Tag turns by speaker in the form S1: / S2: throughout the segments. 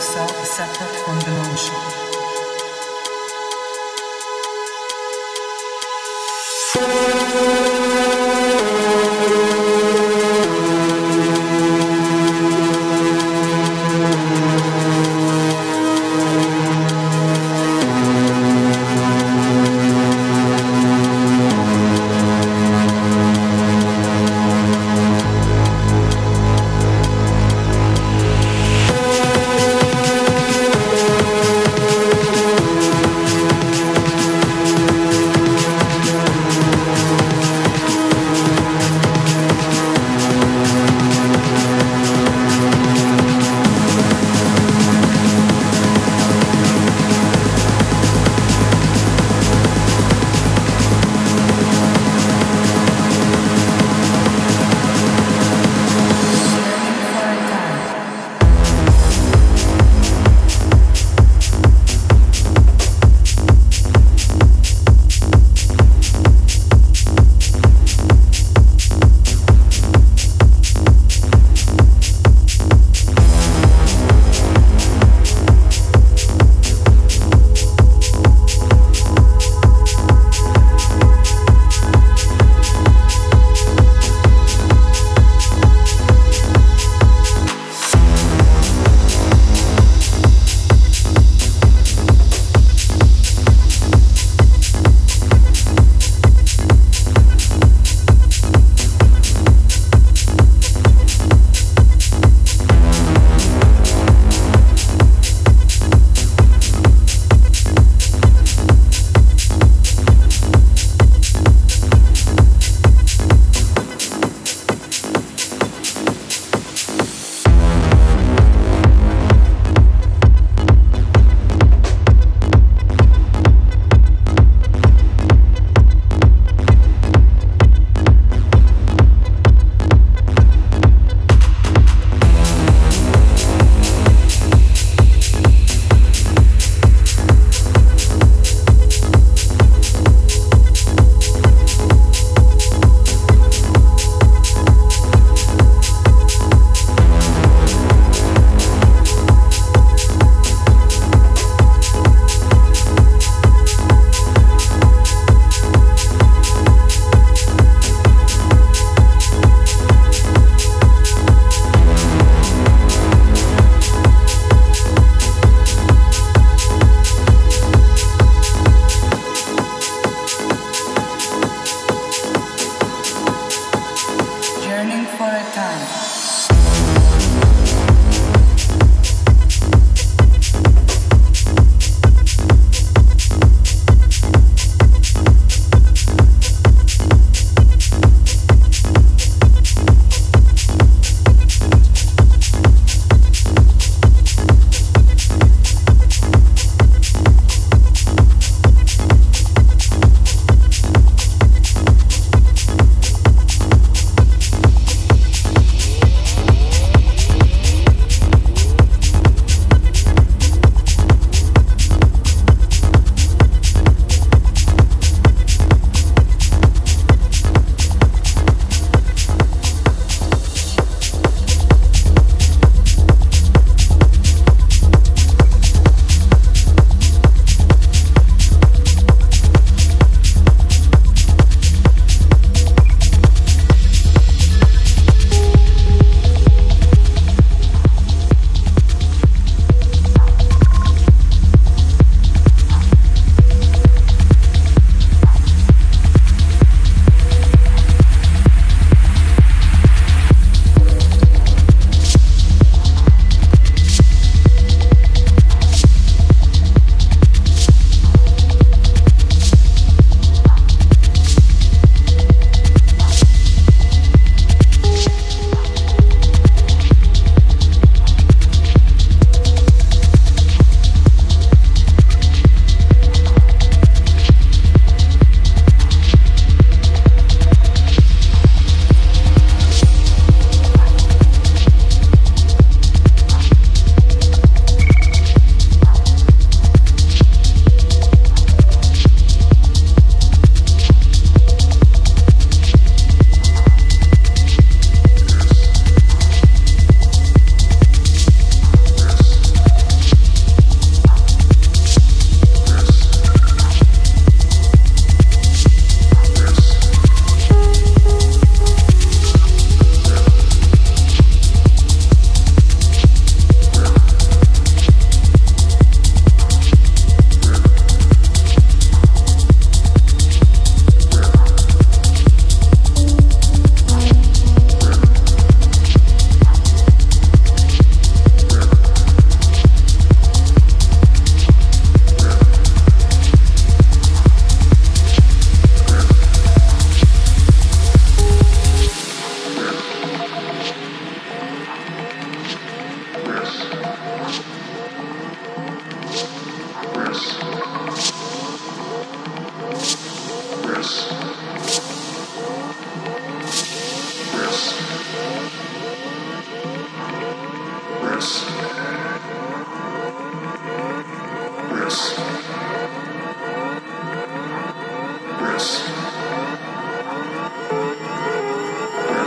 S1: yourself is separate from the notion.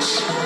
S1: House.